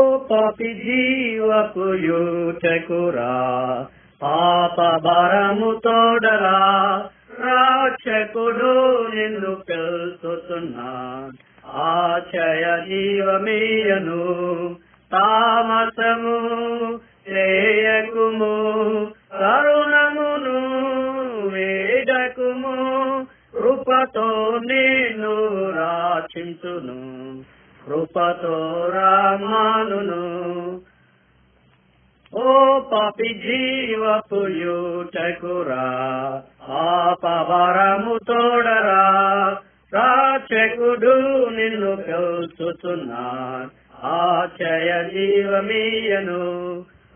పాపి జీవపు యూచకురా. పాప భరము తోడరా. రాక్షకుడు నిన్ను పిలుస్తున్నా ఆచయ జీవమీయను తామసము చేయకుము. కరుణమును వేడకుము. కృపతో నేను రాచించును కృపతో రామానును. ఓ పాపి జీవపు యూటకురా పాపవరము తోడరా రాచకుడు నిన్ను కలుసుతున్నా ఆచయ జీవమీయను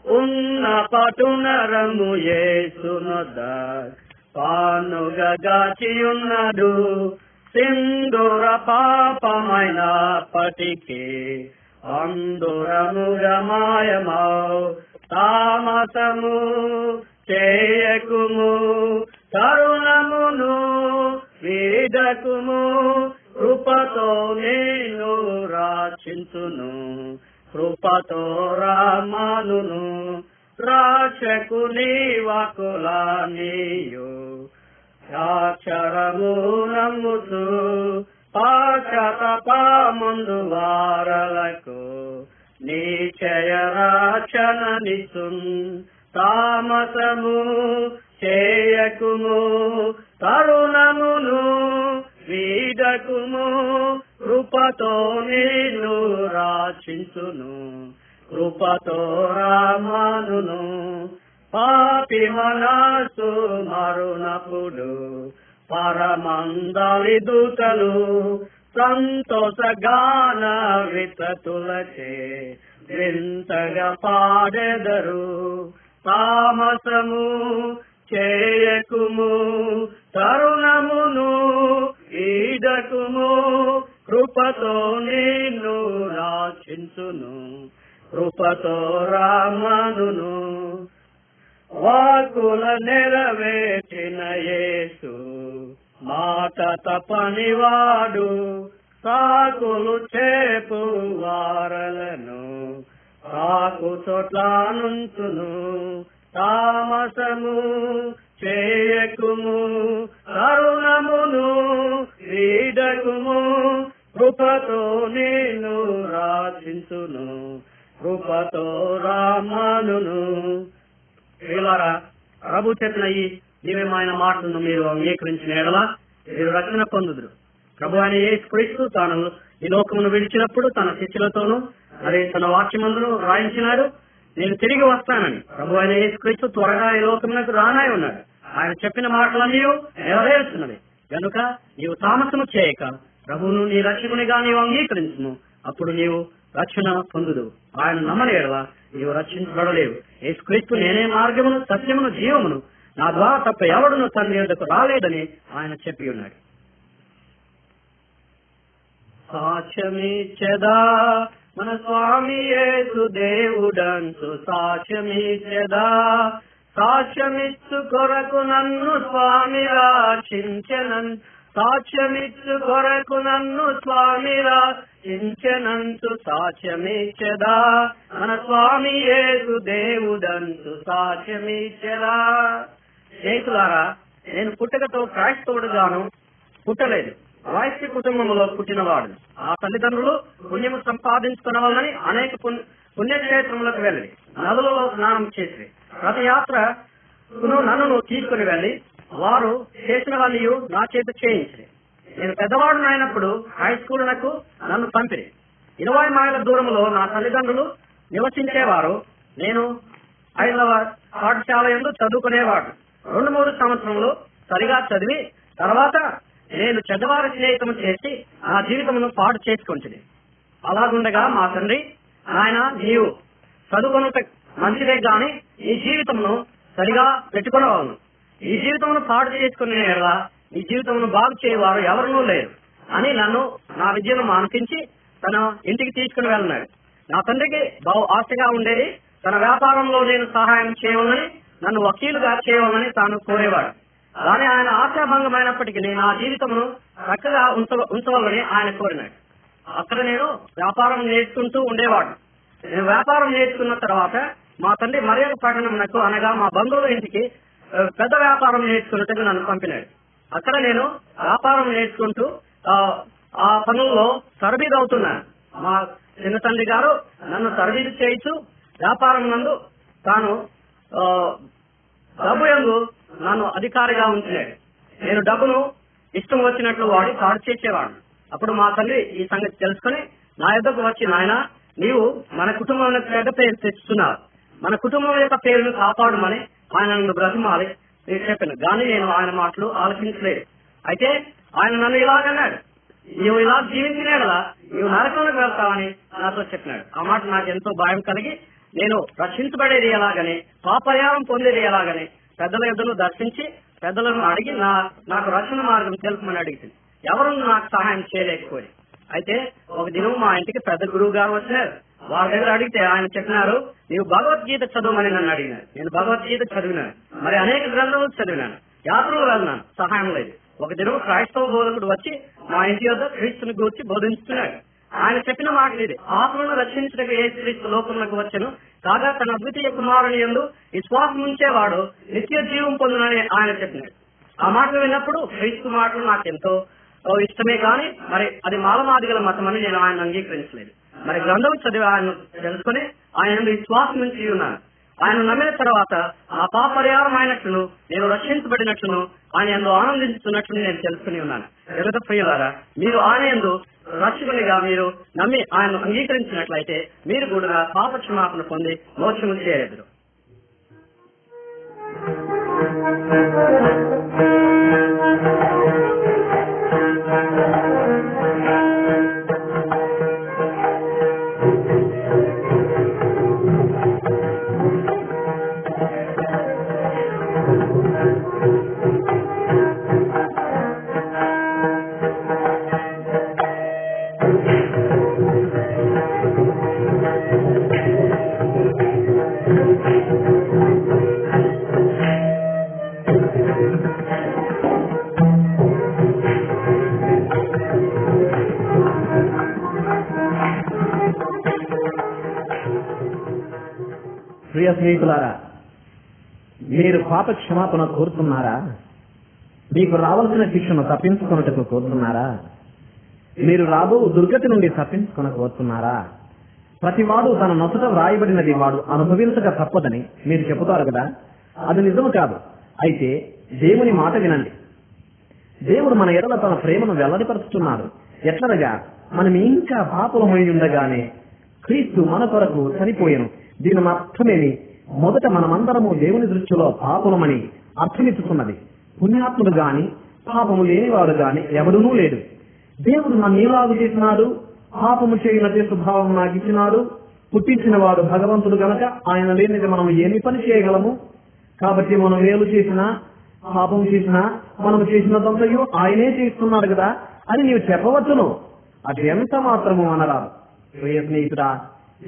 ఉన్న పటునరము ఏసునొద్ద పానుగాచియున్నాడు సింధుర పాపమైనప్పటికీ పటికి అందురముగా తామసము చేయకుము తరుణమును వీడకుము కృపతో నేను రాచించును కృపతో రామానును రాచకుని వాకులా నీయు అక్షరము నమ్ముతూ పాచతప ముందు వారలకు నీచయ రాచన నిసున్ తామసము చేయకుము తరుణమును వీడకుము కృపతో నేను ಇದು లోకమును విడిచినప్పుడు తన శిష్యులతోనూ మరి తన వాక్యమందును రాయించినాడు. నేను తిరిగి వస్తానని ప్రభు అయిన యేసుక్రీస్తు త్వరగా ఈ లోకమునకు రానాయి ఉన్నాడు. ఆయన చెప్పిన మాటలన్నీ నెరవేరుతున్నవి కనుక నీవు తామసము చేయక ప్రభువును నీ రక్షకునిగా నీవు అంగీకరించుము. అప్పుడు నీవు రక్షణ పొందుదు ఆయన నమ్మలేడవా నీవు రక్షించబడలేవు. యేసుక్రీస్తు నేనే మార్గమును సత్యమును జీవమును. నా ద్వారా తప్ప ఎవడును తండ్రి రాలేదని ఆయన చెప్పి ఉన్నాడు. సాక్ష్యమిచ్చదా మన స్వామి ఏసు దేవుడంతు సాక్ష్యమిచ్చదా సాక్ష్యమిచ్చు కొరకు నన్ను స్వామి రాచించనన్ సాక్ష్యమిచ్చు కొరకు నన్ను స్వామి రాచించనంతు సాక్ష్యమిచ్చదా మన స్వామి ఏసు దేవుడంతు సాక్ష్యమిచ్చదా స్నేహితులారా నేను పుట్టకతో క్రైస్తవుడుగాను పుట్టలేదు. వైశ్య కుటుంబంలో పుట్టినవాడు. ఆ తల్లిదండ్రులు పుణ్యము సంపాదించుకున్న వాళ్ళని అనేక పుణ్య- పుణ్యక్షేత్రములకు వెళ్ళి నదులలో స్నానం చేసి రథయాత్ర నన్ను తీసుకుని వెళ్ళి వారు చేసిన వాళ్ళు నా చేత చేయించి నేను పెద్దవాడు అయినప్పుడు హై స్కూల్ నాకు నన్ను పంపిణీ ఇరవై మైళ్ళ దూరంలో నా తల్లిదండ్రులు నివసించేవారు. నేను ఐదవ పాఠశాల ఎందు చదువుకునేవాడు. రెండు మూడు సంవత్సరములు సరిగా చదివి తర్వాత నేను చెడ్డవారి స్నేహితం చేసి నా జీవితమును పాడు చేసుకుంటుంది అలాగుండగా మా తండ్రి ఆయన నీవు చదువుకున్న మంచిదే గాని ఈ జీవితమును సరిగా పెట్టుకునేవాను ఈ జీవితమును పాడు చేసుకునే ఈ జీవితమును బాగు చేయవారు ఎవరునూ లేరు అని నన్ను నా విద్యను మానిపించి తన ఇంటికి తీసుకుని వెళ్ళినాడు. నా తండ్రికి బహు ఆశగా ఉండేది తన వ్యాపారంలో నేను సహాయం చేయవలని నన్ను వకీలుగా చేయవలని తాను కోరేవాడు. అలానే ఆయన ఆశాభంగమైనప్పటికీ నా జీవితమును చక్కగా ఉంచ ఉంచవాలని ఆయన కోరినాడు. అక్కడ నేను వ్యాపారం నేర్చుకుంటూ ఉండేవాడు నేను వ్యాపారం నేర్చుకున్న తర్వాత మా తండ్రి మర్యాద పట్టణంకు అనగా మా బంధువుల ఇంటికి పెద్ద వ్యాపారం నేర్చుకున్నట్టుగా నన్ను పంపినాడు. అక్కడ నేను వ్యాపారం నేర్చుకుంటూ ఆ, పనుల్లో సర్వీస్ అవుతున్నాను మా చిన్న తండ్రి గారు నన్ను సర్వీస్ చేయించు వ్యాపారం నందు తాను డబ్బు ఎందు నన్ను అధికారిగా ఉంచినాడు. నేను డబ్బును ఇష్టం వచ్చినట్లు వాడి ఖర్చు చేసేవాడు. అప్పుడు మా తల్లి ఈ సంగతి తెలుసుకుని నా యొక్కకు వచ్చి నాయన నీవు మన కుటుంబం యొక్క పేరు తెచ్చుతున్నావు మన కుటుంబం యొక్క పేరును కాపాడమని ఆయన నన్ను బ్రతిమాలి నేను చెప్పాను. కానీ నేను ఆయన మాటలు ఆలోచించలేదు అయితే ఆయన నన్ను ఇలాగన్నాడు నీవు ఇలా జీవించినలా నువ్వు నీవు నరకంలోకి వెళ్తావని నాతో చెప్పినాడు. ఆ మాట నాకు ఎంతో భయం కలిగి నేను రక్షించబడేది ఎలాగని పాపరిహారం పొందేది ఎలాగని పెద్దల యుద్ధను దర్శించి పెద్దలను అడిగి నా నాకు రక్షణ మార్గం తెలుపమని అడిగింది. ఎవరు నాకు సహాయం చేయలేకపోయి అయితే ఒక దినం మా ఇంటికి పెద్ద గురువు గారు వచ్చినారు వారి దగ్గర అడిగితే ఆయన చెప్పినారు నీవు భగవద్గీత చదవమని నన్ను అడిగినారు. నేను భగవద్గీత చదివినాను. మరి అనేక గ్రంథాలు చదివినాను. యాత్రలు వెళ్ళినాను సహాయం లేదు. ఒక దినం క్రైస్తవ బోధకుడు వచ్చి మా ఇంటి వద్ద క్రీస్తుని గురించి బోధించుతున్నాడు ఆయన చెప్పిన మాట ఇది. ఆత్మను రక్షించడానికి ఏ క్రీస్తు లోకంలోకి వచ్చను. కాగా తన అద్వితీయ కుమారుని ఎందు విశ్వాసం ఉంచేవాడు నిత్య జీవం పొందునని ఆయన చెప్పినాడు ఆ మాటలు విన్నప్పుడు క్రీస్తు మాటలు నాకు ఎంతో ఇష్టమే కానీ మరి అది మాలమాదిగల మతమని నేను ఆయన అంగీకరించలేదు. మరి గ్రంథం చదివి ఆయన తెలుసుకుని ఆయన విశ్వాసం నుంచి ఉన్నాను. ఆయన నమ్మిన తర్వాత ఆ పాప అయినట్లును నేను రక్షించబడినట్లును ఆయన ఎందు ఆనందించుతున్నట్లు నేను తెలుసుకుని ఉన్నాను. ఎరుత ప్రియులారా మీరు ఆయన ఎందు రక్షకునిగా మీరు నమ్మి ఆయనను అంగీకరించినట్లయితే మీరు కూడా పాప క్షమాపణ పొంది మోక్షము చేయలేదు ప్రియ స్నేహితులారా మీరు పాప క్షమాపణ కోరుతున్నారా? మీకు రావాల్సిన శిక్షను తప్పించుకున్నట్టుకు కోరుతున్నారా? మీరు రాబో దుర్గతి నుండి తప్పించుకున్న కోరుతున్నారా ప్రతివాడు తన నొసట వ్రాయబడినది వాడు అనుభవించక తప్పదని మీరు చెబుతారు కదా? అది నిజం కాదు. అయితే దేవుని మాట వినండి. దేవుడు మన ఎడల తన ప్రేమను వెల్లడిపరుచుతున్నాడు ఎట్లనగా మనం ఇంకా పాపలమై ఉండగానే క్రీస్తు మన కొరకు చనిపోయాను. దీని అర్థమేమి? మొదట మనమందరము దేవుని దృష్టిలో పాపులమని అర్థమిచ్చుకున్నది పుణ్యాత్ముడు గాని పాపము లేనివాడు గాని ఎవడునూ లేడు. దేవుడు నన్ను ఏలాగు చేసినాడు? పాపము చేయనదే స్వభావం నాకు ఇచ్చినాడు. పుట్టించిన వాడు భగవంతుడు గనక ఆయన లేనిది మనం ఏమి పని చేయగలము? కాబట్టి మనం మేలు చేసినా పాపం చేసినా మనం చేసినదంతయో ఆయనే చేస్తున్నాడు కదా? అని నీవు చెప్పవచ్చును. అది ఎంత మాత్రము అనరాదు. ప్రియ స్నేహితుడా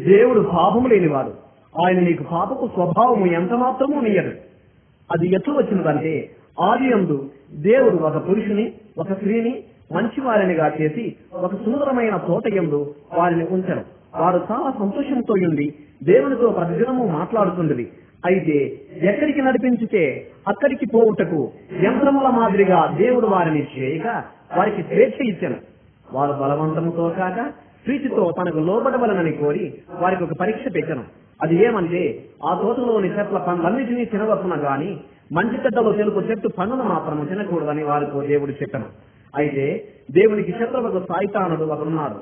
దేవుడు పాపము లేనివాడు. ఆయన నీకు పాపపు స్వభావము ఎంత మాత్రము నీయదు. అది ఎట్లు వచ్చినదంటే ఆది దేవుడు ఒక పురుషుని ఒక స్త్రీని మంచి వారినిగా చేసి ఒక సుందరమైన తోట వారిని ఉంచను వారు చాలా సంతోషంతో ఉండి దేవునితో ప్రతిదినము మాట్లాడుతుండేది. అయితే ఎక్కడికి నడిపించితే అక్కడికి పోవుటకు యంత్రముల మాదిరిగా దేవుడు వారిని చేయక వారికి స్వేచ్ఛ ఇచ్చాను. వారు బలవంతముతో కాక ప్రీతితో తనకు లోబడవలనని కోరి వారికి ఒక పరీక్ష పెట్టాను. అది ఏమంటే ఆ తోటలోని చెట్ల పండ్లన్నిటినీ తినవచ్చున గాని మంచి చెడ్డలో తెలుపు చెట్టు పండును మాత్రము తినకూడదని వారితో దేవుడు చెప్పను. అయితే దేవునికి శత్రువుకు సాయితానుడు ఒకరున్నాడు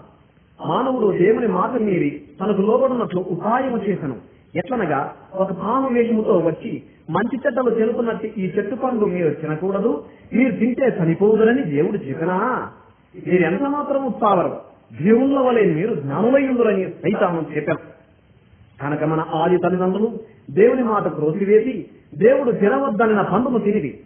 మానవుడు దేవుని మాట మీరి తనకు లోబడినట్లు ఉపాయము చేశాను ఎట్లనగా ఒక పాము వేషముతో వచ్చి మంచి చెడ్డలు తెలుపునట్టు ఈ చెట్టు పండు మీరు తినకూడదు మీరు తింటే చనిపోదురని దేవుడు చెప్పినా. మీరు ఎంత మాత్రం ఉత్సావరు దేవుళ్ళ వలె మీరు జ్ఞానులయ్యుందురని సైతాను చెప్పారు కనుక మన ఆది తల్లిదండ్రులు దేవుని మాట వేసి దేవుడు తినవద్దన్న పండును తిరిగి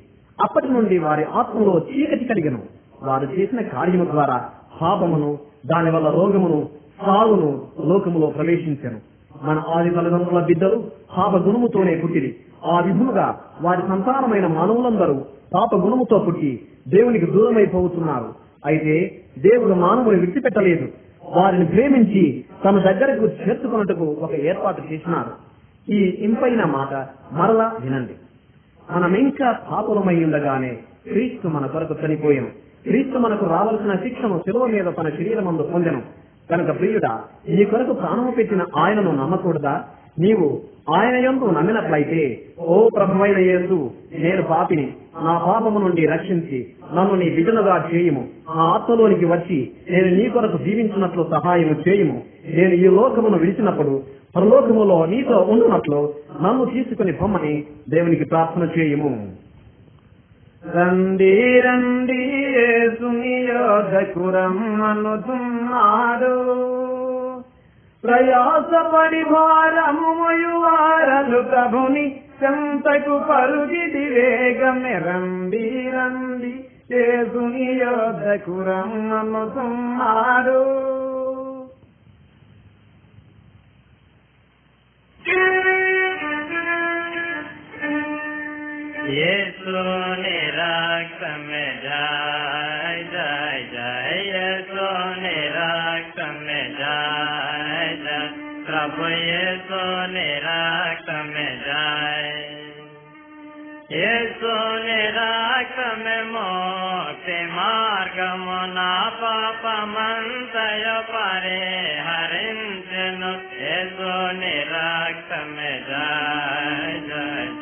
అప్పటి నుండి వారి ఆత్మలో చీకటి కలిగను. వారు చేసిన కార్యము ద్వారా పాపమును దానివల్ల రోగమును సాగును లోకములో ప్రవేశించను. మన ఆది తల్లిదండ్రుల బిడ్డలు పాప గుణముతోనే పుట్టిది ఆ విధముగా వారి సంతానమైన మానవులందరూ పాప గుణముతో పుట్టి దేవునికి దూరమైపోతున్నారు. అయితే దేవుడు మానవుని విడిచిపెట్టలేదు. వారిని ప్రేమించి తన దగ్గరకు చేర్చుకున్నట్టుకు ఒక ఏర్పాటు చేసినారు. ఈ ఇంపైన మాట మరలా వినండి. మనం ఇంకా పాపులమై ఉండగానే క్రీస్తు మన కొరకు చనిపోయాం. క్రీస్తు మనకు రావాల్సిన శిక్షను శిలువ మీద తన శరీరమందు పొందెను. కనుక ప్రియుడా నీ కొరకు ప్రాణము పెట్టిన ఆయనను నమ్మకూడదా? నీవు ఆయన యందు నమ్మినట్లయితే ఓ ప్రభువైన యేసు నేను పాపిని నా పాపము నుండి రక్షించి నన్ను నీ బిడ్డలుగా చేయుము. నా ఆత్మలోనికి వచ్చి నేను నీ కొరకు జీవించినట్లు సహాయము చేయుము. నేను ఈ లోకమును విడిచినప్పుడు పరలోకములో నీతో ఉండునట్లు నన్ను తీసుకుని బొమ్మని దేవునికి ప్రార్థన చేయుము. రండి రండి యేసుని యోధకు ప్రయాసపడి భారము మయువారలు ప్రభుని చెంతకు పరుగిది వేగమే రండి రండి యేసుని యోధకు ये सोने राग में जाय ये सोने राग में जाय प्रभु, ये सोने राग ये सोने राग में मोक्ष मार्ग मुना पाप मंतय परे हरिंद्र ये सोने राग में जाय जाय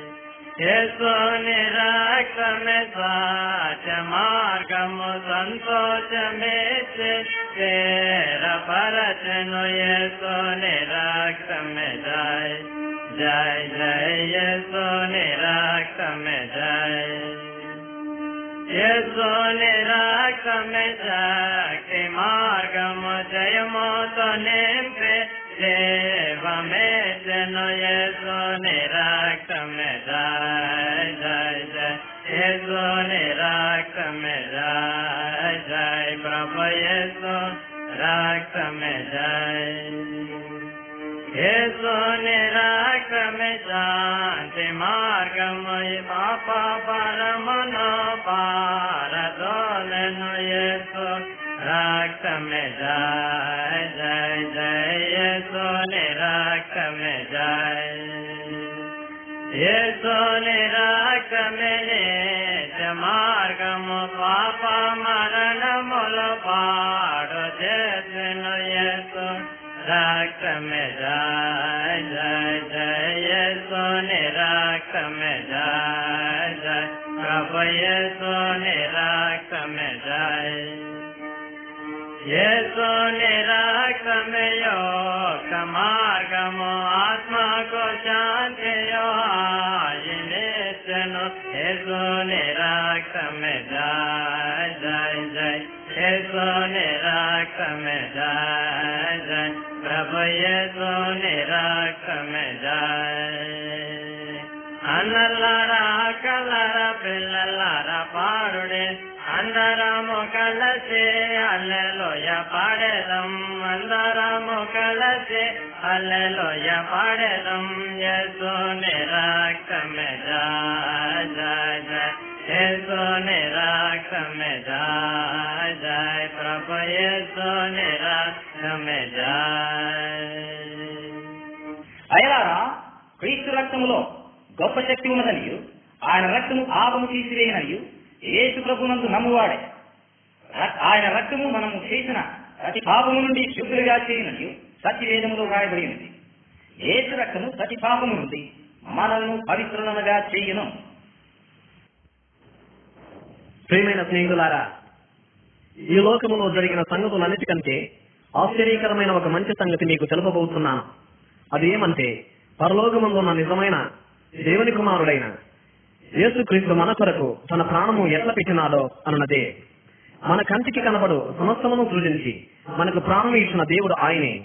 यशोनिराक्रमसाच मार्गं सन्तोषमेच तेरपरचनु यशोनिराक्रम जय जय जय यशोनिराक्रम जय यशोनिराक्रम जय मार्गं जयमोतनेम् देवमे जनय सो निराकम राय जय जय हे सो निराकम राय जय प्रभु ये सो राकम जय हे सो निराकम शांति मार्गमय पापा परमनो पारदोलन ये सो राख में जाय जय जय सोने राख में जाय ये सोने राख मरण मूल पाड़ जैसनो ये सो जय जय सोने राख में जाय सोने राख में जाय येसो निराक्त में योग मार्गमो आत्मा को शांति यो निश्चनो येसो निराक्त में जाय जय जय येसो निराक्त में जाय అందరము కలసే అల్లెలోయ పాడేదం. అందరము కలసే అల్లెలోయ పాడేదం. యశో నిరాక్త మే జాయ్ జాయ్ జాయ్ యశో ప్రభు యశో నిరాక్త మే జాయ్ క్రీస్తు రక్తములో గొప్ప శక్తి ఉన్నదనియు ఆయన రక్తము పాపము తీసివేయననియు యేసు ప్రభునందు నమ్మువాడే ఆయన రక్తము మనము చేసిన ప్రతి పాపము నుండి శుద్ధులుగా చేయననియు సత్యవేదములో రాయబడి ఉంది. యేసు రక్తము ప్రతి పాపము నుండి మనల్ని పవిత్రులనుగా చేయను. ప్రియమైన స్నేహితులారా ఈ లోకములో జరిగిన సంగతులన్నిటికంటే ఆశ్చర్యకరమైన ఒక మంచి సంగతి మీకు తెలుపబోతున్నాను. అది ఏమంటే పరలోకమందున్న నిజమైన దేవుని కుమారుడైన యేసుక్రీస్తు మన కొరకు తన ప్రాణము ఎట్లా పెట్టినాడో అన్నదే. మన కంటికి కనబడు సమస్తమును సృజించి మనకు ప్రాణం ఇచ్చిన దేవుడు ఆయనే.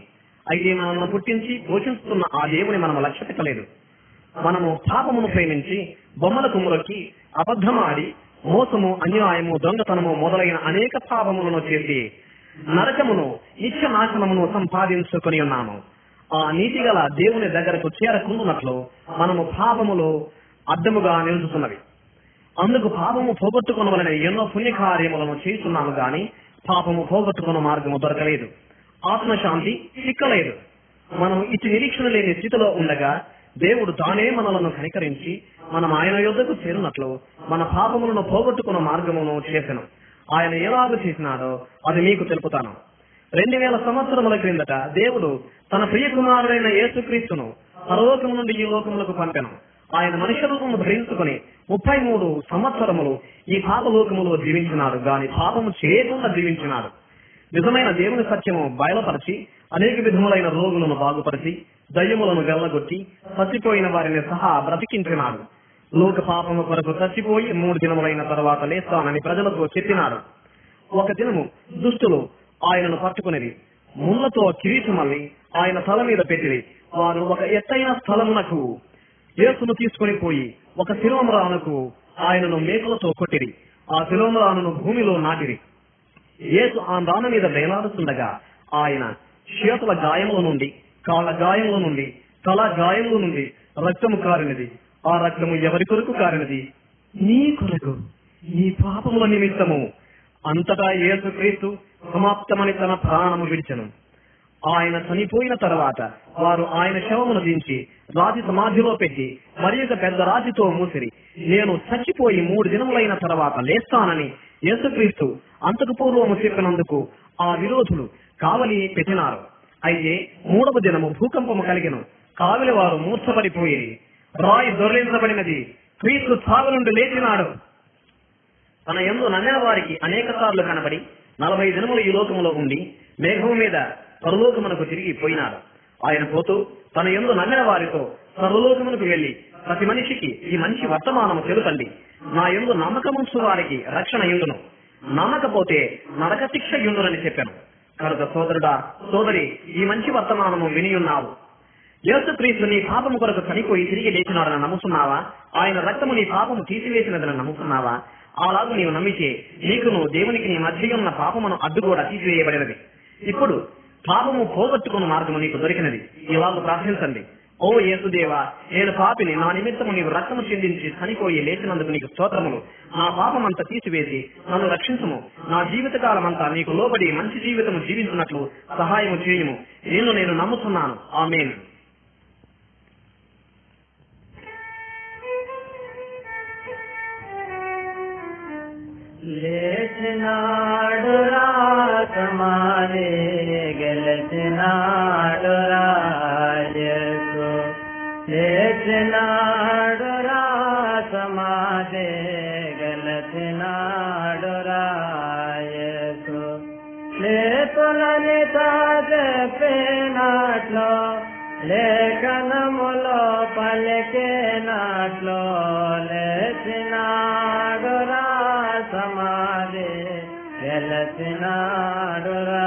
అయితే మనల్ని పుట్టించి పోషిస్తున్న ఆ దేవుని మనం లక్ష్య పెట్టలేదు మనము పాపమును ప్రేమించి బొమ్మల కుమ్ములకి అబద్ధమాడి మోసము అన్యాయము దొంగతనము మొదలైన అనేక పాపములను చేసి నరకమును నిత్య నాశనమును సంపాదించుకొని ఉన్నాము. ఆ నీతి గల దేవుని దగ్గరకు చేరకుండునట్లు మనము పాపములో అడ్డముగా నిలుచుతున్నవి అందుకు పాపము పోగొట్టుకునవలన ఎన్నో పుణ్యకార్యములను చేస్తున్నాము గాని పాపము పోగొట్టుకున్న మార్గము దొరకలేదు. ఆత్మశాంతి చిక్కలేదు మనం ఇటు నిరీక్షణ లేని స్థితిలో ఉండగా దేవుడు తానే మనలను కనికరించి మనం ఆయన యొద్దకు చేరినట్లు మన పాపములను పోగొట్టుకున్న మార్గమును చేసెను. ఆయన ఎలాగ చేసినాడో అది మీకు తెలుపుతాను. రెండు వేల సంవత్సరముల క్రిందట దేవుడు తన ప్రియ కుమారుడైన యేసుక్రీస్తును పరలోకము నుండి ఈ లోకములకు పంపెను. ఆయన మనుష్య రూపము ధరించుకుని ముప్పై మూడు సంవత్సరములు ఈ పాపలోకములో జీవించినాడు. గాని పాపము చేయకుండా జీవించినాడు. నిజమైన దేవుని సత్యము బయలుపరిచి అనేక విధములైన రోగులను బాగుపరిచి దయ్యములను వెళ్ళగొట్టి చచ్చిపోయిన వారిని సహా బ్రతికించినాడు. లోక పాపము కొరకు చచ్చిపోయి మూడు దినములైన తర్వాత లేస్తానని ప్రజలకు చెప్పినాడు. ఒక దినము దుష్టులు ఆయనను పట్టుకునేది ముళ్ళతో కిరీటమల్లి ఆయన తల మీద పెట్టిరి. వారు ఒక ఎత్తైన స్థలమునకు యేసును తీసుకొని పోయి ఒక శిలోమరానుకు ఆయనను మేకలతో కొట్టిరి. ఆ శిలోమరాను భూమిలో నాటిరి. యేసు ఆ రాను మీద వేలాడుతుండగా ఆయన చేతుల గాయముల నుండి కాళ్ళ గాయముల నుండి తల గాయముల నుండి రక్తము కారినది. ఆ రక్తము ఎవరి కొరకు కారినది? నీ కొరకు. నీ పాపముల నిమిత్తము. అంతటా యేసు క్రీస్తు సమాప్తమని తన ప్రాణము విడిచెను. ఆయన చనిపోయిన తర్వాత వారు ఆయన శవమును దించి రాతి సమాధిలో పెట్టి మరి ఒక పెద్ద రాతితో మూసిరి. నేను చచ్చిపోయి మూడు దినములైన తర్వాత లేస్తానని యేసుక్రీస్తు అంతకు పూర్వము చెప్పినందుకు ఆ విరోధులు కావలి పెట్టినారు. అయితే మూడవ దినము భూకంపము కలిగను. కావలి వారు మూర్ఛపడిపోయి రాయి దొరలించబడినది. క్రీస్తు చావు నుండి లేచినాడు. తన ఎందు నమ్మిన వారికి అనేక సార్లు కనబడి నలభై దినములు ఈ లోకములో ఉండి మేఘం మీద పరలోకమునకు తిరిగి పోయినాడు. ఆయన పోతూ తన ఎందు నమ్మిన వారితో సర్వలోకమునకు వెళ్ళి ప్రతి మనిషికి ఈ మంచి వర్తమానము తెలుపండి. నా ఎందు నమ్మకముంచు వారికి రక్షణ యుండును. నమ్మకపోతే నరక శిక్ష యుండునని చెప్పాను. కనుక సోదరుడా సోదరి ఈ మంచి వర్తమానము వినియున్నావు. యేసుక్రీస్తు నీ పాపము కొరకు చనిపోయి తిరిగి లేచినాడని నమ్ముతున్నావా? ఆయన రక్తము నీ పాపము తీసివేసినదని నమ్ముతున్నావా? అలాగూ నీవు నమ్మితే నీకును దేవునికి నీ మధ్య ఉన్న పాపమును అడ్డు కూడా తీసివేయబడినది. ఇప్పుడు పాపము పోగొట్టుకున్న మార్గము నీకు దొరికినది. ఇవాళ ప్రార్థించండి. ఓ యేసుదేవా నేను పాపిని నా నిమిత్తము నీవు రక్తము చెందించి చనిపోయి లేచినందుకు నీకు స్తోత్రములు. నా పాపమంతా తీసివేసి నన్ను రక్షించము. నా జీవిత అంతా నీకు లోబడి మంచి జీవితము జీవించినట్లు సహాయము చేయము. నేను నేను నమ్ముతున్నాను. ఆమెన్. లేచినాడు చేసినాడు గెలిచినాడు చేసినాడు లేచినాడు రాసమాదే గెలిచినాడు రాయకు లేతులని తాజెప్పినట్లు లేఖనములో పలికినట్లు లేచినాడు సమాధి గెలచినాడు రా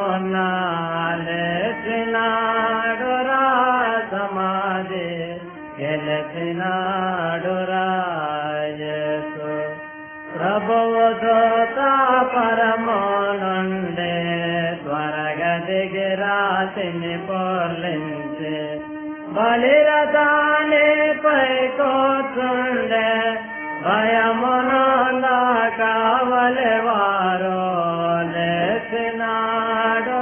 ప్రభువుతో పరమో నుండే త్వరగా దిగి రాతిని పొర్లించి బలిరదాని పై కూర్చుండే భయమునంద కావలి వారు లేచినాడు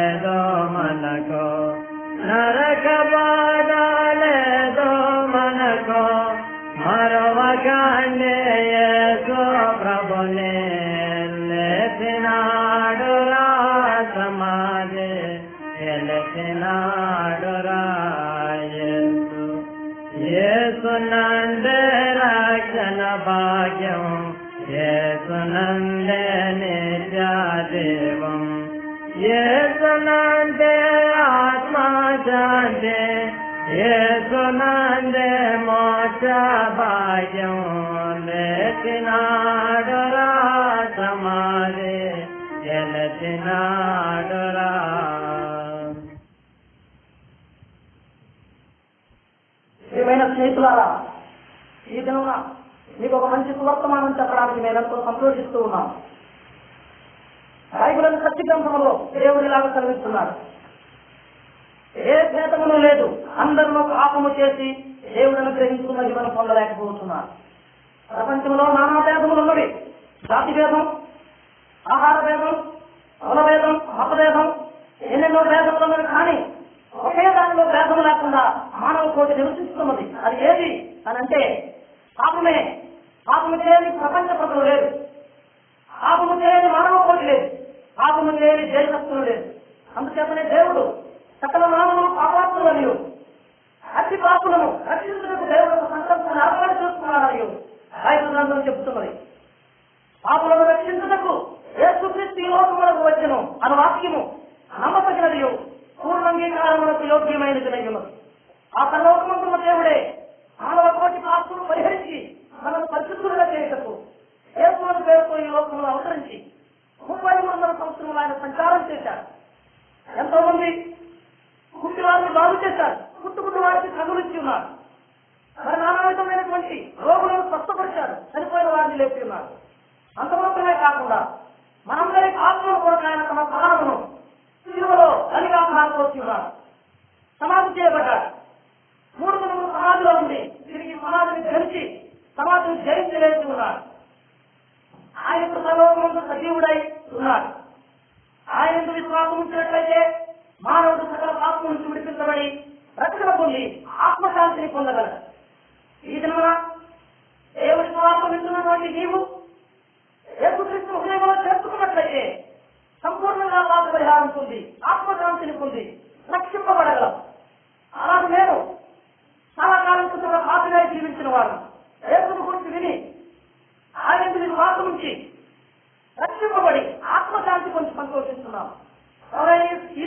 యేసునందే మోక్ష భాగ్యం లేచినాడు రా సమాజే స్నేహితులారా ఈ దినమున మీకు ఒక మంచి సువర్తమానం చెప్పడానికి నేను ఎంతో సంతోషిస్తూ ఉన్నాను. బైబిల్ సత్య గ్రంథంలో దేవుడిలాగా చదివిస్తున్నారు ఏ భేదమును లేదు. అందరిలో పాపము చేసి దేవుడిని గ్రహించుకున్న జీవనం పొందలేకపోతున్నారు. ప్రపంచంలో నానా భేదములు ఉన్నవి. జాతి భేదం ఆహార భేదం కుల భేదం మత ఎన్నెన్నో భేదములు ఉన్నవి కానీ ఒకే దానిలో భేదం లేకుండా మానవ కోటి నివసిస్తున్నది. అది ఏది? అని అంటే పాపమే. పాపము చేయని ప్రపంచ ప్రజలు లేదు పాపము చేయని మానవ కోటి లేదు. పాపము చేయని దేశస్తులు లేదు అందుచేతనే దేవుడు సకల మానవులు పాపాత్ములు అతి పాపులను రక్షించడానికి దేవుడు సంకల్పం సంకల్పాన్ని ఏర్పాటు చేస్తున్నాడు బైబిల్ గ్రంథం చెబుతున్నది. పాపులను రక్షించటకు యేసుక్రీస్తు ఈ లోకములకు వచ్చను అను వాక్యము నమ్మతగినది పూర్ణంగీకారములకు యోగ్యమైనది ఉన్నది ఆ పరలోకమంతున్న దేవుడే మానవ కోటి పాపులు పరిహరించి మనకు పరిశుద్ధులుగా చేయటకు యేసుని పేరుతో ఈ లోకంలో అవతరించి ముప్పై మూడు వందల సంవత్సరంలో ఆయన సంచారం చేశారు. ఎంతో మంది పుట్టి వారిని బాగు చేశారు. పుట్టుకున్న వారికి చదువులిచ్చి ఉన్నారు మరి నానావిధమైనటువంటి రోగులను స్వస్థపరిచారు. చనిపోయిన వారిని లేపి ఉన్నారు అంత మాత్రమే కాకుండా మనందరి ఆత్మల కొరకు ఆయన తమ ప్రాణమును సిలువలో బలిగా మార్చవచ్చి ఉన్నారు సమాధి చేయబడ్డాడు. మూడు దినములు సమాధిలో ఉంది తిరిగి సమాధిని ధరించి సమాధిని జయించి వేసి ఉన్నాడు. ఆయన సర్వమందు సజీవుడై ఉన్నాడు. ఆయన విశ్వాసం ఉంచినట్లయితే మానవుడు సకల పాపం నుంచి విడిపించబడి రక్షణ పొంది ఆత్మశాంతిని పొందగలడు. ఈ జన్మన దేవుడి స్వార్థం వింటున్నటువంటి నీవు యేసుక్రీస్తు హృదయంలో చేర్చుకున్నట్లయితే సంపూర్ణంగా పాప పరిహారం పొంది ఆత్మశాంతిని పొంది రక్షింపబడగలం. అలాగే నేను చాలా కాలం క్రితం పాపగా జీవించిన వారు యేసుని గురించి విని ఆయన విశ్వాసం నుంచి రక్షింపబడి ఆత్మశాంతి కొంచెం సంతోషిస్తున్నాం ఈ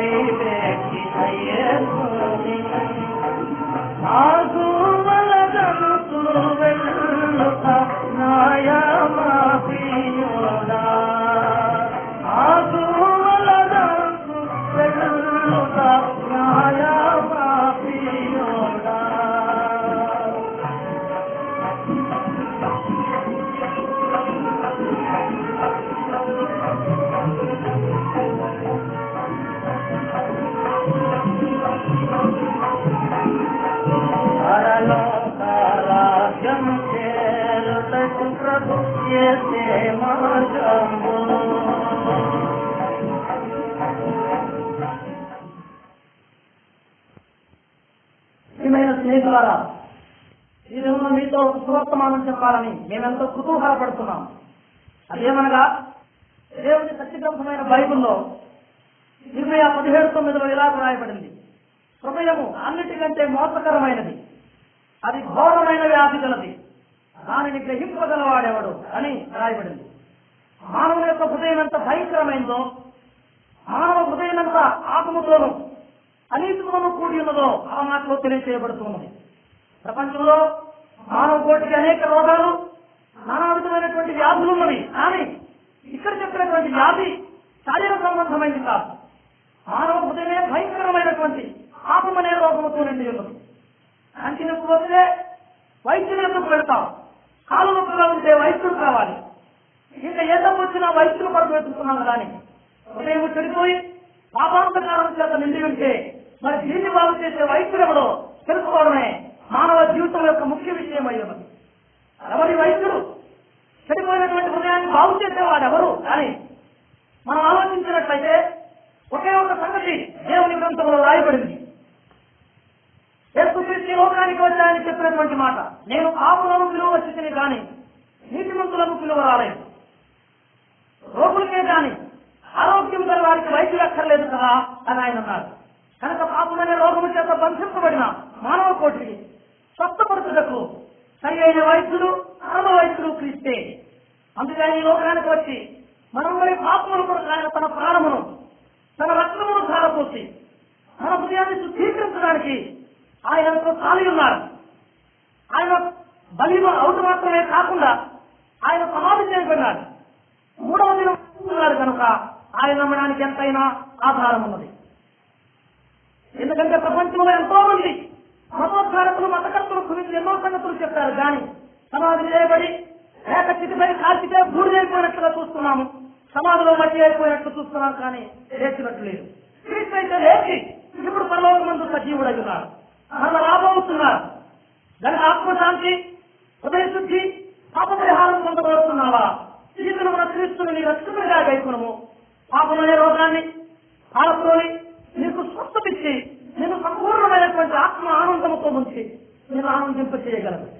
هيٺي స్నేహితులారా ఈ మీతో ఒక సువర్తమానం చెప్పాలని మేమెంతో కుతూహలపడుతున్నాం అదేమనగా దేవుని సత్యగ్రంథమైన బైబుల్లో ఇరవై పదిహేడు తొమ్మిదిలో ఇలా రాయబడింది హృదయము అన్నిటికంటే మోసకరమైనది అది ఘోరమైన వ్యాధి గలది దానిని గ్రహింపగలవాడెవడు అని రాయబడింది. మానవుని యొక్క హృదయం ఎంత భయంకరమైందో మానవ హృదయం ఎంత ఆత్మతోనూ అనీతితోనూ కూడి ఉన్నదో ఆ మాటలో తెలియచేయబడుతున్నది. ప్రపంచంలో మానవ కోటికి అనేక రోగాలు నానా విధమైనటువంటి వ్యాధులు ఉన్నవి కానీ ఇక్కడ చెప్పినటువంటి వ్యాధి శారీర సంబంధమైంది కాదు. మానవ హృదయమే భయంకరమైనటువంటి ఆపమనే రోగముతో నిండి ఉన్నది. కంటి వస్తే వైద్యుల ఎందుకు వెళ్తాం. కాలు నొప్పిగా ఉంటే వైద్యుడు కావాలి. ఇంకా ఏ తప్పు వచ్చినా వైద్యులు కొరకు వెతుకుతున్నాను కానీ హృదయం చెడిపోయి పాపాంతకారం చేత నిండి ఉంటే మరి దీన్ని బాగు చేసే వైద్యులు ఎవడో తెలుసుకోవడమే మానవ జీవితం యొక్క ముఖ్య విషయం అయ్యేవారు ఎవరి వైద్యుడు చెడిపోయినటువంటి హృదయాన్ని బాగు చేసేవాడు ఎవరు? కానీ మనం ఆలోచించినట్లయితే ఒకే ఒక సంగతి దేవుని గ్రంథంలో రాయబడింది. యేసు క్రీస్తు లోకానికి వచ్చాయని చెప్పినటువంటి మాట. నేను పాపులను పిలువ వచ్చి కానీ నీతిమంతులను పిలువ రాలేదు రోగులకే కానీ ఆరోగ్యం గల వారికి వైద్యులు అక్కర్లేదు కదా అని ఆయన అన్నారు. కనుక పాపమనే రోగము చేత బంధింపబడిన మానవ కోటికి స్వస్థపరచుటకు సరి అయిన వైద్యుడు పరమ వైద్యుడు క్రీస్తే. అందుకని ఈ లోకానికి వచ్చి మనందరి పాపముల కొరకు ఆయన తన ప్రాణమును తన రక్తమును ధారపోసి మన హృదయాన్ని శుద్ధీకరించడానికి ఆయనతో ఎంతో ఖాళీ ఉన్నారు. ఆయన బలి అవుటు మాత్రమే కాకుండా ఆయన సమాధి చేయబడినాడు మూడవ దినం ఉన్నాడు కనుక ఆయన నమ్మడానికి ఎంతైనా ఆధారం ఉన్నది. ఎందుకంటే ప్రపంచంలో ఎంతో మంది మతోద్ధారకులు మతకర్తలు గురించి ఎన్నో సంగతులు చెప్పారు. కానీ సమాధి చేయబడి లేక చితిపై కాల్చితే బూడిదైపోయినట్లుగా చూస్తున్నాము. సమాధిలో మట్టి అయిపోయినట్లు చూస్తున్నాం కానీ లేచినట్లు లేదు. క్రీస్తు అయితే లేచి ఇప్పుడు పరలోక మందు సజీవుడై రాబోతున్నారు. దాని ఆత్మశాంతి హృదయ శుద్ధి పాప పరిహారం పొందబడుతున్నావా జీవితంలో మన క్రీస్తుని రక్షకుడిగా గైకునము. పాపమనే రోగాన్ని పాలతోని నీకు స్వస్థపిచ్చి నేను సంపూర్ణమైనటువంటి ఆత్మ ఆనందముతో ముంచి నేను ఆనందింప చేయగలను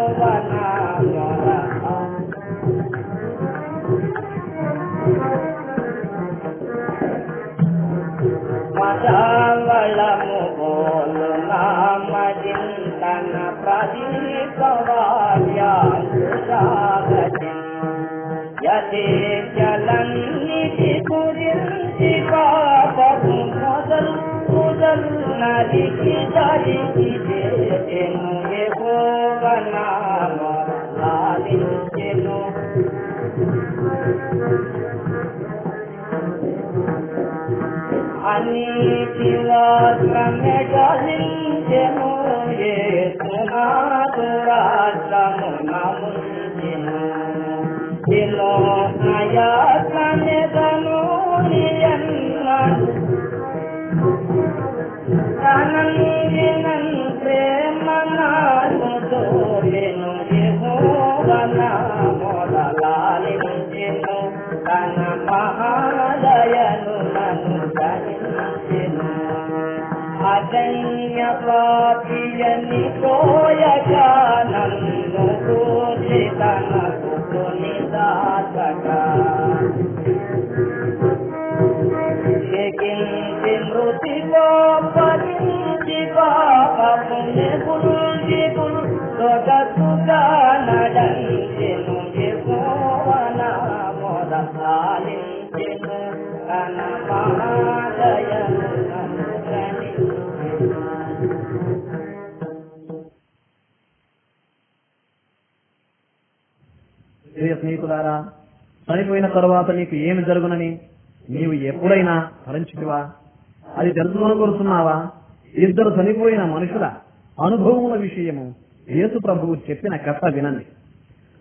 యదే జలన్నిటి గురించి పాపము మొదలు మొదలు నరికి దరికి చేసెను యెహోవనా అన్నిటి అదన్య పాపియని కోయగా నన్ను కూచి తనకు కొనిదాసగా ఎగించి మృతిలో పరించి పాపము సొగసుగా మొదలాలించెను ప్రియ స్నేహితులారా చనిపోయిన తరువాత నీకు ఏమి జరుగునని నీవు ఎప్పుడైనా భరించుటివా? అది తెలుసుకోనుకొరుతున్నావా ఇద్దరు చనిపోయిన మనుషుల అనుభవముల విషయము యేసు ప్రభువు చెప్పిన కథ వినండి.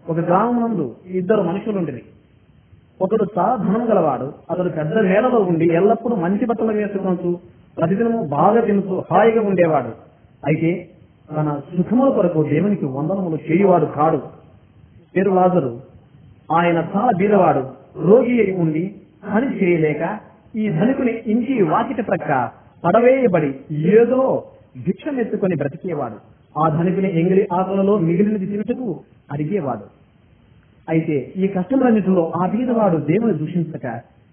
ఒక గ్రామం నందు ఇద్దరు మనుషులుండిరి. ఒకడు చాలా ధనం గలవాడు అతడు పెద్ద నేలలో ఉండి ఎల్లప్పుడూ మంచి బట్టలు వేసుకుంటూ ప్రతిదినము బాగా తింటూ హాయిగా ఉండేవాడు. అయితే తన సుఖముల కొరకు దేవునికి వందనములు చేయువాడు కాడు. పేరు లాజరు. ఆయన చాలా బీదవాడు రోగి అయి ఉండి పని చేయలేక ఈ ధనికుని ఇంటి వాకిట ప్రక్క పడవేయబడి ఏదో భిక్షమెత్తుకొని బ్రతికేవాడు. ఆ ధనికుని ఎంగిలి ఆకులలో మిగిలినది తినుటకు అడిగేవాడు. అయితే ఈ కష్టములన్నిటిలో ఆ బీదవాడు దేవుని దూషించక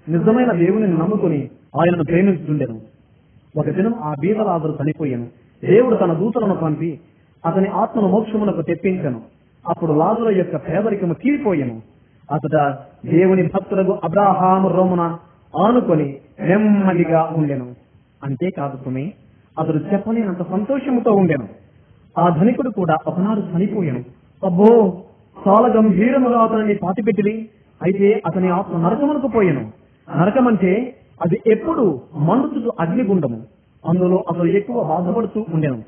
నిజమైన దేవుని నమ్ముకుని ఆయనను ప్రేమిస్తుండెను ఒక దినం ఆ బీదలాదురు చనిపోయాను. దేవుడు తన దూతలను పంపి అతని ఆత్మను మోక్షమునకు తెప్పించను. అప్పుడు లాజుల యొక్క పేదరికము తీరిపోయెను. అతడ దేవుని భక్తులకు అబ్రాహాము రోమున ఆనుకొని నెమ్మదిగా ఉండెను. అంతేకాదు సుమి అతడు చెప్పలేనంత సంతోషముతో ఉండెను. ఆ ధనికుడు కూడా ఒకనాడు చనిపోయాను. అబ్బో చాలా గంభీరముగా అతనిని పాతిపెట్టిది అయితే అతని ఆత్మ నరకమునకు పోయెను. నరకమంటే అది ఎప్పుడు మండుతుడు అగ్నిగుండము. అందులో అతను ఎక్కువ బాధపడుతూ ఉండెను.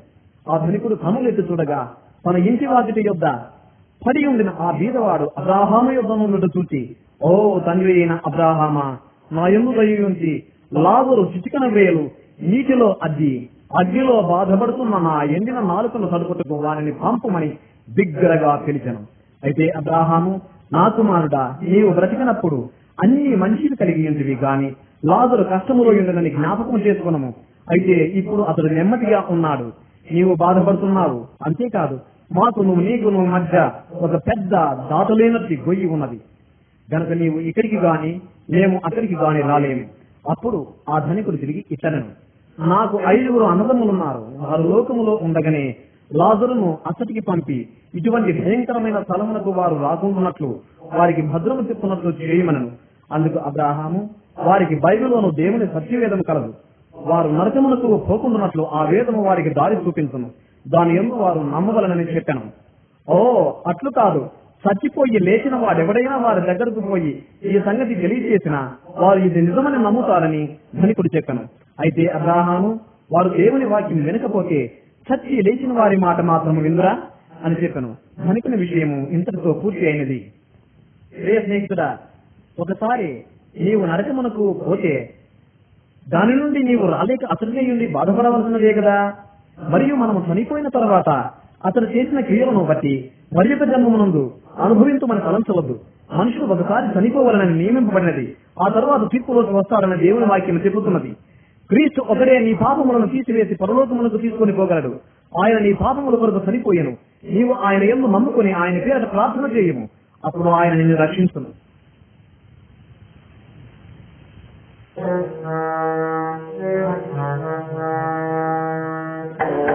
ఆ ధనికుడు కనులెత్తి చూడగా తన ఇంటి వాకిటి యొద్ద పడి ఉండిన ఆ బీదవాడు అబ్రాహాము యొద్ద నుండి చూచి ఓ తండ్రి అయిన అబ్రాహామా నా ఎందు లాగురు చిటికన వేలు నీటిలో అద్ది అగ్నిలో బాధపడుతున్న నా ఎండిన నాలుకను తడుపుటకు వారిని పంపమని బిగ్గరగా పిలిచను. అయితే అబ్రాహాము నా కుమారుడా నీవు బ్రతికినప్పుడు అన్ని మనిషిని కలిగి ఉంటివి గాని లాజరు కష్టములో ఉండదని జ్ఞాపకం చేసుకున్నాము అయితే ఇప్పుడు అతడు నెమ్మదిగా ఉన్నాడు. నీవు బాధపడుతున్నావు. అంతేకాదు మాకు నువ్వు నీకు నువ్వు మధ్య ఒక పెద్ద దాటలేనట్టి గొయ్యి ఉన్నది. గనక నీవు ఇక్కడికి గాని మేము అక్కడికి గాని రాలేము. అప్పుడు ఆ ధనికుడు తిరిగి ఇతనను. నాకు ఐదుగురు అన్నదమ్ములున్నారు. వారు లోకములో ఉండగానే లాజరును అచ్చటికి పంపి ఇటువంటి భయంకరమైన స్థలమునకు వారు రాకుండాన్నట్లు వారికి భద్రము చెప్పున్నట్లు చేయమనను. అందుకు అబ్రాహాము వారికి బైబిల్లోను దేవుని సత్యవేదం కలదు. వారు నరకమునకు పోకుండాన్నట్లు ఆ వేదము వారికి దారి చూపించను. దాని ఎందు వారు నమ్మవలనని చెప్పాను. ఓ అట్లు కాదు. చచ్చిపోయి లేచిన వాడెవడైనా వారి దగ్గరకు పోయి ఈ సంగతి తెలియజేసిన వారు ఇది నిజమని నమ్ముతారని ధనికుడు చెప్పాను. అయితే అబ్రాహాము వారు దేవుని వాక్యం వినకపోతే చచ్చి లేచిన వారి మాట మాత్రం విందురా అని చెప్పాను. ధనికుని విషయము ఇంతటితో పూర్తి అయినది. ప్రియ స్నేహితుడా ఒకసారి నీవు నరకమునకు పోతే దాని నుండి నీవు రాలేక అతడి ఉండి బాధపడవలసినదే కదా? మరియు మనము చనిపోయిన తర్వాత అతను చేసిన క్రియలను బట్టి మరి జన్మమునందు అనుభవించు మన తలంచవద్దు మనుషులు ఒకసారి చనిపోవాలని నియమింపబడినది ఆ తర్వాత తీర్పులోకి వస్తారని దేవుని వాక్యం చెబుతున్నది. క్రీస్తు ఒకడే నీ పాపములను తీసివేసి పరలోకములకు తీసుకొని పోగలడు. ఆయన నీ పాపముల కొరకు చనిపోయాను. నీవు ఆయన ఎందు నమ్ముకుని ఆయన పేరట ప్రార్థన చేయము. అప్పుడు ఆయన నిన్ను రక్షించును. Thank you.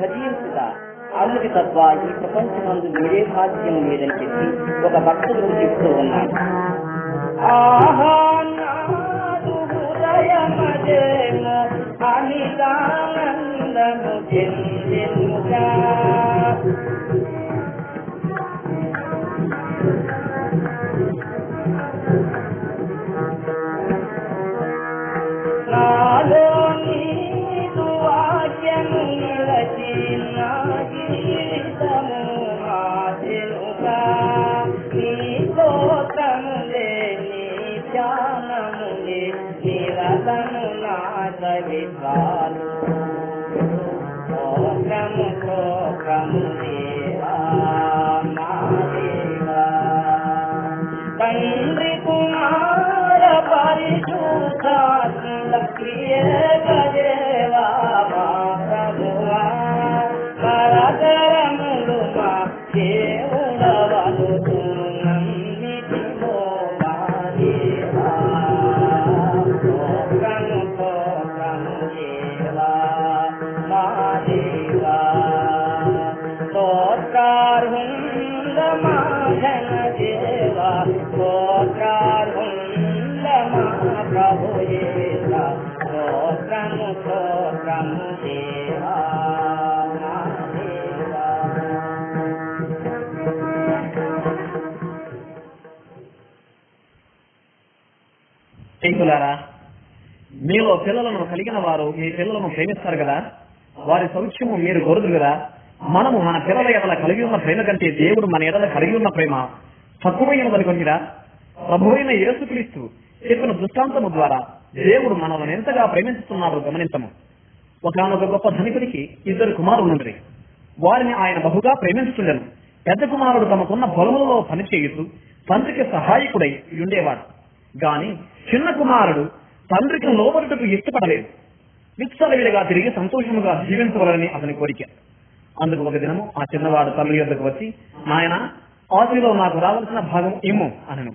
సజీవుడుగా అమృతి తత్వ ఈ ప్రపంచమందు మీరే భాగ్యం లేదని చెప్పి ఒక భక్తుడు చెప్తూ ఉన్నాడు. ఆహా Krishna పిల్లలను కలిగిన వారు మీ పిల్లలను ప్రేమిస్తారు కదా? వారి సౌఖ్యము మీరు కోరుదురు కదా? మనము మన పిల్లల ఎడల కలిగి ఉన్న ప్రేమ కంటే దేవుడు మన ఎడల కలిగి ఉన్న ప్రేమ తక్కువైనదనుకొనిరా ప్రభు అయిన యేసుక్రీస్తు చెప్పిన దృష్టాంతము ద్వారా దేవుడు మనల్ని ఎంతగా ప్రేమిస్తున్నారో గమనించము. ఒకనొక గొప్ప ధనికుడికి ఇద్దరు కుమారులు ఉండరు వారిని ఆయన బహుగా ప్రేమించుతుండెను పెద్ద కుమారుడు తమకున్న పొలములలో పనిచేయుతూ తండ్రికి సహాయకుడై ఉండేవాడు గాని చిన్న కుమారుడు తండ్రికి లోబడుటకు ఇష్టపడలేదు విచ్చలవిడిగా తిరిగి సంతోషముగా జీవించవాలని అతని కోరిక. అందుకు ఒక దినము ఆ చిన్నవాడు తల్లి యొద్దకు వచ్చి నాయన ఆస్తిలో నాకు రావాల్సిన భాగం ఏమో అనను.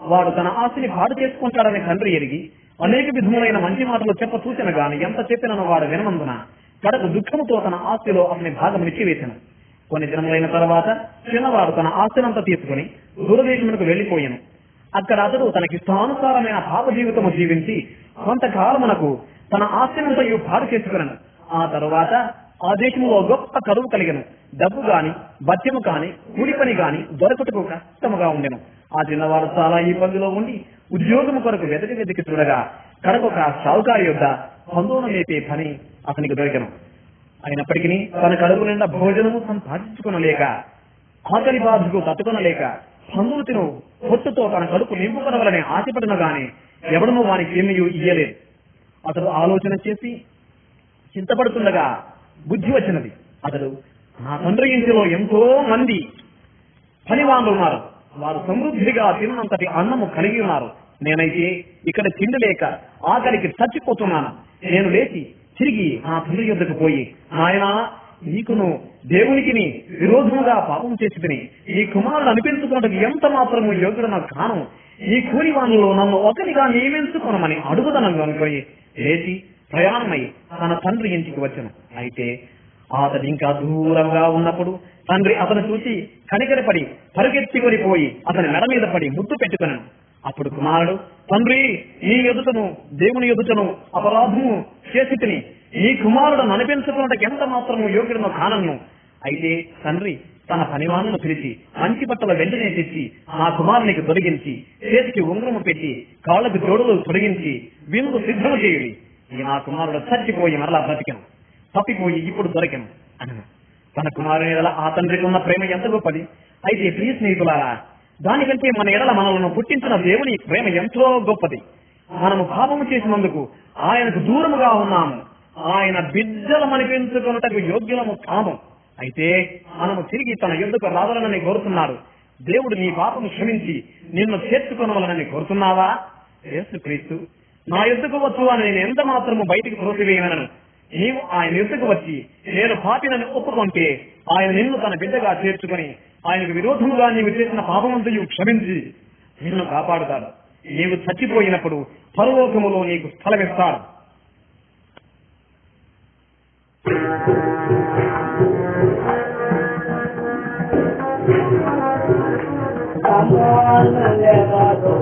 వాడు తన ఆస్తిని పాడు చేసుకుంటాడని తండ్రి ఎరిగి అనేక విధములైన మంచి మాటలు చెప్ప చూసిన గాని ఎంత చెప్పినను వాడు వినమందున కడకు దుఃఖముతో తన ఆస్తిలో అతని భాగం నిచ్చివేశాను కొన్ని దినములైన తర్వాత చిన్నవాడు తన ఆస్తినంతా తీసుకుని దూరదేశమునకు వెళ్ళిపోయాను అక్కడ అతడు తనకిష్టానుసారమైన పాప జీవితము జీవించి కొంతకాలమునకు తన ఆస్తినంతయు పాడు చేసుకున్నాను ఆ తరువాత ఆ దేశంలో గొప్ప కరువు కలిగను. డబ్బు గాని భత్యము కాని కూలి పని గాని దొరకటకు కష్టముగా ఉండెను. ఆ చిన్నవాడు చాలా ఇబ్బందిలో ఉండి ఉద్యోగము కొరకు వెతకి వెతికి చూడగా కడకొక షావుకారి యొక్క పందులను మేపే పని అతనికి దొరికను. అయినప్పటికీ తన కడుపు నిండా భోజనము సంపాదించుకునలేక ఆకలి బాధకు తట్టుకొనలేక పందులు తిను పొట్టుతో తన కడుపు నింపుకొనవలని ఆశపడిన గాని ఎవడనూ వానికి ఏమీ ఇయ్యలేదు. అతడు ఆలోచన చేసి చింతపడుతుండగా బుద్ధి వచ్చినది. అతడు నా తండ్రి ఇంటిలో ఎంతో మంది పనివాళ్ళు ఉన్నారు. వారు సమృద్ధిగా తిన్నంతటి అన్నము కలిగి ఉన్నారు. నేనైతే ఇక్కడ తిండి లేక ఆకలికి చచ్చిపోతున్నాను. నేను లేచి తిరిగి నా తండ్రి యొద్దకు పోయి నాయన నీకును దేవునికిని విరోధముగా పాపం చేసి తిని ఈ కుమారుడు అనిపించుకున్నట్టుకు ఎంత మాత్రము యోగ్యుడు నాకు కాను? ఈ కూలి వాణిలో నన్ను ఒకరిగా నియమించుకునమని అడుగుదనం అనుకొని లేచి ప్రయాణమై తన తండ్రి ఇంటికి వచ్చను. అయితే అతడు ఇంకా దూరంగా ఉన్నప్పుడు తండ్రి అతను చూసి కనికరపడి పరిగెత్తికొని పోయి అతని మెడ మీద పడి ముద్దు పెట్టుకున్నాను అప్పుడు కుమారుడు తండ్రి నీ ఎదుటను దేవుని ఎదుటను అపరాధము చేసి తిని ఈ కుమారుడు అనిపించుకున్నట్టు ఎంత మాత్రము యోగ్యుడనో కానన్ను? అయితే తండ్రి తన పనివాణను పిలిచి మంచి బట్టల వెంటనే తెచ్చి ఆ కుమారునికి తొలగించి చేతికి ఉంగరము పెట్టి కాళ్ళకు జోడులు తొలగించి విందు సిద్ధము చేయుడి. నా కుమారుడు చచ్చిపోయి మరలా బ్రతికెను తప్పిపోయి ఇప్పుడు దొరికెను. అనను తన కుమారుని ఎడల ఆ తండ్రికి ఉన్న ప్రేమ ఎంత గొప్పది అయితే ప్రియ స్నేహితులారా దానికంటే మన ఎడల మనలను పుట్టించిన దేవుని ప్రేమ ఎంతో గొప్పది. మనము పాపము చేసినందుకు ఆయనకు దూరముగా ఉన్నాము. ఆయన బిడ్డలమనిపించుకున్నటకు యోగ్యులము కాము. అయితే మనము తిరిగి తన యుద్ధకు రావాలని కోరుతున్నారు? దేవుడు నీ పాపము క్షమించి నిన్ను చేర్చుకొనవలనని కోరుతున్నావా? యేసుక్రీస్తు నా యుద్ధకు వచ్చు అని నేను ఎంత మాత్రము బయటికి త్రోసివేయనను నీవు ఆయన యుద్ధకు వచ్చి నేను పాపినని ఒప్పుకుంటే ఆయన నిన్ను తన బిడ్డగా చేర్చుకొని ఆయనకు విరోధముగా నీవు చేసిన పాపమంతయు క్షమించి నిన్ను కాపాడుతాడు. నీవు చచ్చిపోయినప్పుడు పరలోకములో నీకు స్థలమిస్తాడు. సమానులెవరు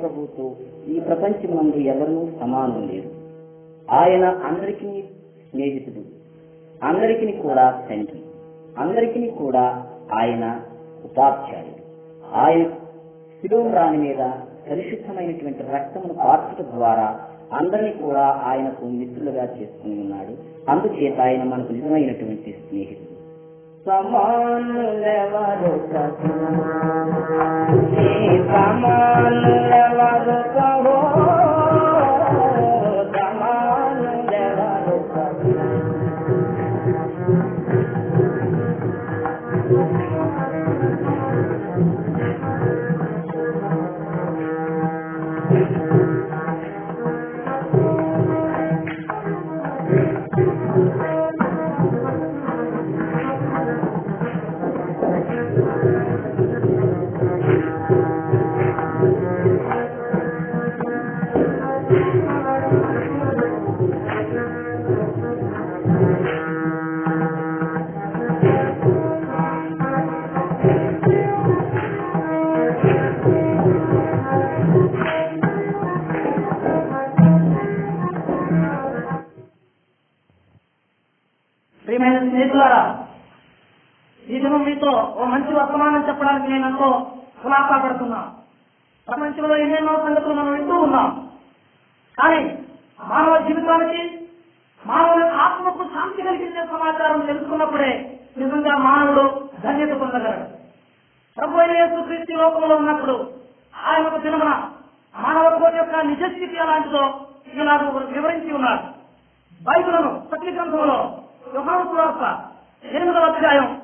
ప్రభుతో ఈ ప్రపంచమునందు ఎవరూ సమానం లేదు ఆయన అందరికీ స్నేహితుడు అందరికీ కూడా తండ్రి అందరికీ కూడా ఆయన ఉపాధ్యాయుడు. ఆయన శిలువ రాణి మీద పరిశుద్ధమైనటువంటి రక్తమును కార్చడం ద్వారా అందరినీ కూడా ఆయనకు మిత్రులుగా చేసుకుని ఉన్నాడు. అందుచేత ఆయన మనకు నిజమైనటువంటి స్నేహితుడు. సమానులెవరు ప్రభు సమానులెవరు మిత్రులారా స్నేహితులారా ఈ దినం మీతో ఓ మంచి వర్తమానం చెప్పడానికి నేను ఎంతో కులాసా పడుతున్నాను ప్రపంచంలో ఎన్నెన్నో సంగతులు మనం వింటూ ఉన్నాం. కానీ మానవ జీవితానికి మానవుల ఆత్మకు శాంతి కలిగించే సమాచారం తెలుసుకున్నప్పుడే నిజంగా మానవుడు ధన్యత పొందగలడు. ప్రభు అయిన యేసుక్రీస్తు లోకంలో ఉన్నప్పుడు ఆయన ఒక దినమున మానవ కోటి యొక్క నిజస్థితి ఎలాంటిదో ఈనాడు వివరించి ఉన్నారు. బైబిలను ప్రతి గ్రంథంలో యోహాను ఎనిమిదవ అధ్యాయం.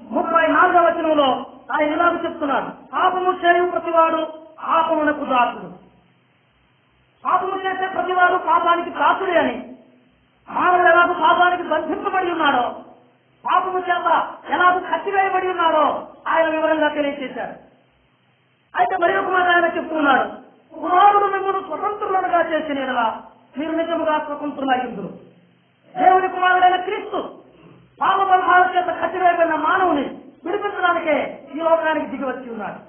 ముప్పై నాలుగవ వచనంలో ఆయన ఇలాగ చెప్తున్నాడు. పాపము చేయు ప్రతివాడు పాపమునకు దాసుడు. పాపము చేసే ప్రతివాడు పాపానికి దాసుడే అని. మానవుడు ఎలాగ పాపానికి బంధింపబడి ఉన్నాడో పాపము చేత ఎలాగ కట్టివేయబడి ఉన్నాడో ఆయన వివరంగా తెలియజేశారు అయితే మరి ఒక మాట ఆయన చెప్తున్నాడు. కుమారుడు మిమ్మల్ని స్వతంత్రులుగా చేసిన యెడల మీరు నిజముగా స్వతంత్రులయ్యుందురు. దేవుని కుమారుడైన క్రీస్తు పాప బంధాల చేత కట్టివేయబడిన మానవుని విడిపించడానికే ఈ లోకానికి దిగి వచ్చి ఉన్నాడు.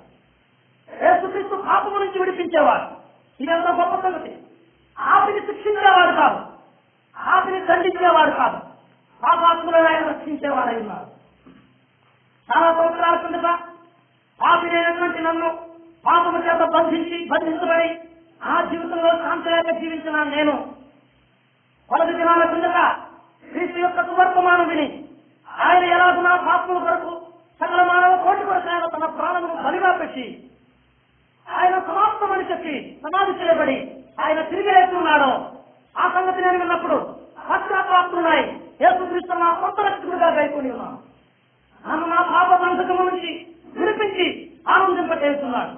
యేసుక్రీస్తు పాపము నుంచి విడిపించేవాడు. ఇదంతా గొప్ప సంగతి. ఆపిని శిక్షించేవాడు కాదు. ఆపిని దండించేవాడు కాదు. పాపాత్ములను ఆయన రక్షించేవాడై ఉన్నారు చాలా సంవత్సరాల కిందట పాపినైనటువంటి నన్ను పాపము చేత బంధించి బంధించబడి ఆ జీవితంలో శాంతి లేక జీవించిన నేను పదవి దినాల కిందట క్రీస్తు యొక్క సువర్తమానం విని ఆయన ఎలాగో నా పాపముల కొరకు సకల మానవ కోటి కొరకు ఆయన తన ప్రాణమును బలిగా పెట్టి ఆయన సమాప్తమని చెప్పి సమాధి చేయబడి ఆయన తిరిగి లేస్తున్నాడో ఆ సంగతి నేను విన్నప్పుడు పశ్చాత్తాపున్నాయి యేసుక్రీస్తు నా కొత్త రక్షకుడిగా గైకొని ఉన్నాను. నన్ను నా పాప సంతకము నుంచి వినిపించి ఆనందింపజేస్తున్నాడు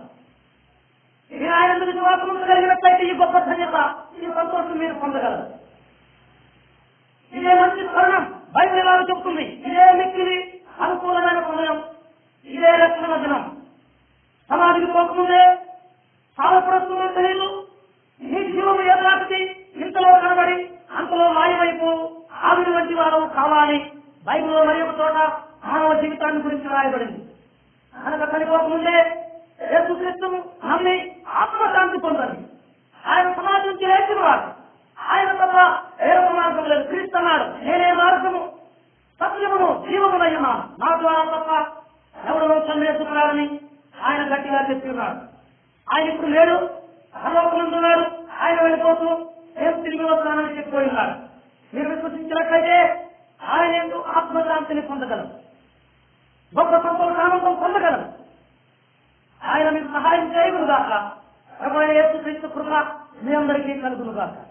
మీరు ఆయన మీద విశ్వాసం ఉంచగలిగినట్లయితే ఈ గొప్ప ధన్యత ఈ సంతోషం మీరు పొందగలరు. ఇదే మంచి తరుణం బైబిల్ చెప్తుంది ఇదే మిక్కిలి అనుకూలమైన సమయం ఇదే రక్షణ దినం సమాధికి పోకముందే సావపడుతుందో తెలియదు. నీ జీవం ఏదాటిది ఇంతలో కనబడి అంతలో మాయమైపో ఆవిరి వంటి వారు కావాలి. బైబిల్లో మరి ఒక చోట మానవ జీవితాన్ని గురించి రాయబడింది. కనుక చనిపోకముందే యేసుక్రీస్తును నమ్మి ఆత్మశాంతి పొందండి. ఆయన సమాజం నుంచి లేచిన వాడు ఆయన తప్ప వేరొక మార్గం లేదు క్రీస్తు అన్నాడు నేనే మార్గము సత్యమును జీవమునయ్యమా నా ద్వారా తప్ప ఎవరు చంద్రేస్తున్నారని ఆయన గట్టిగా చెప్తున్నాడు. ఆయన ఇప్పుడు లేడు పరలోకమందున్నాడు ఆయన వెళ్ళిపోతూ నేను తిరిగి వస్తానని చెప్పిపోయి ఉన్నాడు. మీరు విశ్వసించినట్లయితే ఆయన ఎందుకు ఆత్మశాంతిని పొందగలరు. గొప్ప సంతోషానందం పొందగలరు. ఆయన మీకు సహాయం చేయగును ప్రభుత్వ కృప మీ అందరికీ కలుగును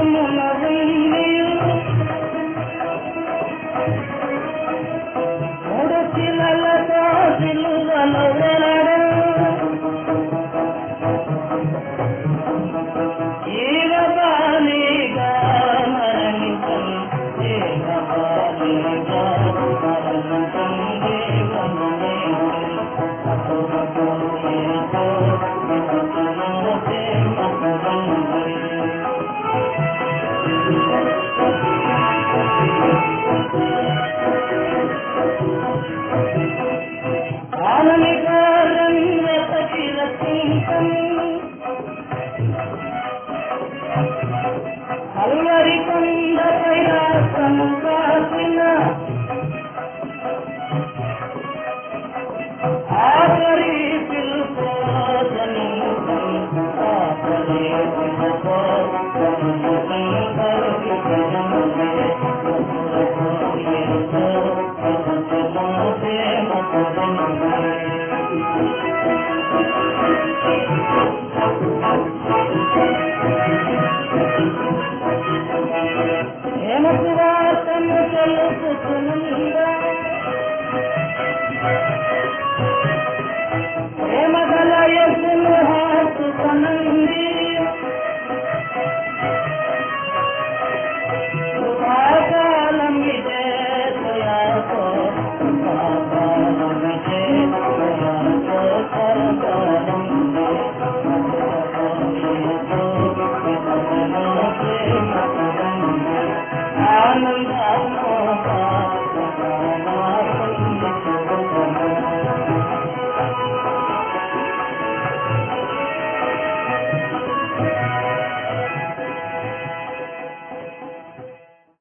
முனவில்லை